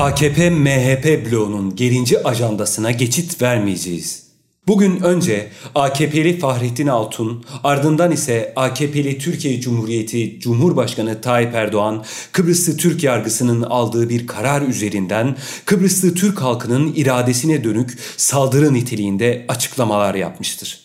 AKP-MHP bloğunun gelinci ajandasına geçit vermeyeceğiz. Bugün önce AKP'li Fahrettin Altun, ardından ise AKP'li Türkiye Cumhuriyeti Cumhurbaşkanı Tayyip Erdoğan, Kıbrıslı Türk yargısının aldığı bir karar üzerinden Kıbrıslı Türk halkının iradesine dönük saldırı niteliğinde açıklamalar yapmıştır.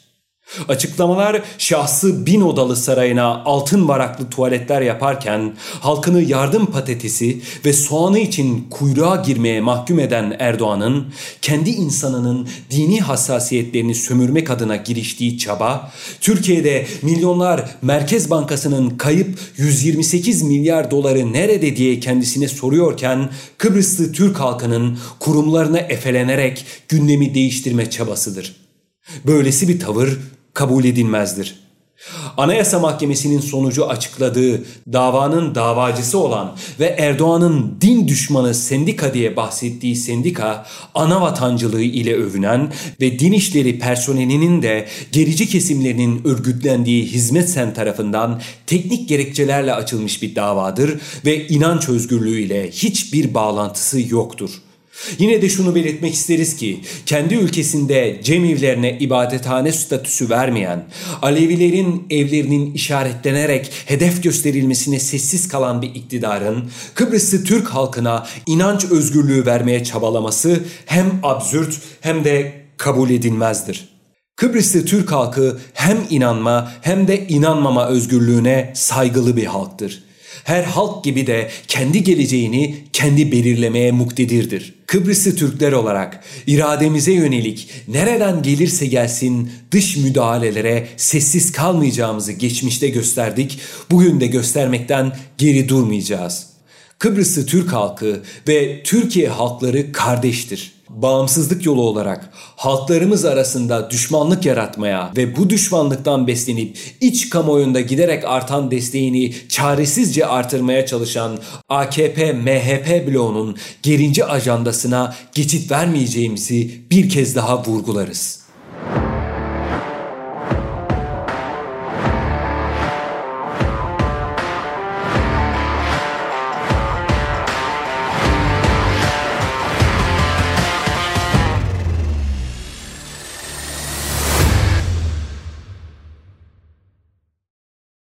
Açıklamalar şahsı bin odalı sarayına altın varaklı tuvaletler yaparken halkını yardım patatesi ve soğanı için kuyruğa girmeye mahkum eden Erdoğan'ın kendi insanının dini hassasiyetlerini sömürmek adına giriştiği çaba, Türkiye'de milyonlar Merkez Bankası'nın kayıp 128 milyar doları nerede diye kendisine soruyorken Kıbrıslı Türk halkının kurumlarına efelenerek gündemi değiştirme çabasıdır. Böylesi bir tavır kabul edilmezdir. Anayasa Mahkemesi'nin sonucu açıkladığı davanın davacısı olan ve Erdoğan'ın din düşmanı sendika diye bahsettiği sendika ana vatancılığı ile övünen ve din işleri personelinin de gerici kesimlerinin örgütlendiği Hizmet Sen tarafından teknik gerekçelerle açılmış bir davadır ve inanç özgürlüğü ile hiçbir bağlantısı yoktur. Yine de şunu belirtmek isteriz ki kendi ülkesinde cemivlerine ibadethane statüsü vermeyen, Alevilerin evlerinin işaretlenerek hedef gösterilmesine sessiz kalan bir iktidarın Kıbrıslı Türk halkına inanç özgürlüğü vermeye çabalaması hem absürt hem de kabul edilmezdir. Kıbrıslı Türk halkı hem inanma hem de inanmama özgürlüğüne saygılı bir halktır her halk gibi de kendi geleceğini kendi belirlemeye muktedirdir. Kıbrıslı Türkler olarak irademize yönelik nereden gelirse gelsin dış müdahalelere sessiz kalmayacağımızı geçmişte gösterdik, bugün de göstermekten geri durmayacağız. Kıbrıslı Türk halkı ve Türkiye halkları kardeştir bağımsızlık yolu olarak halklarımız arasında düşmanlık yaratmaya ve bu düşmanlıktan beslenip iç kamuoyunda giderek artan desteğini çaresizce artırmaya çalışan AKP-MHP bloğunun gerinci ajandasına geçit vermeyeceğimizi bir kez daha vurgularız.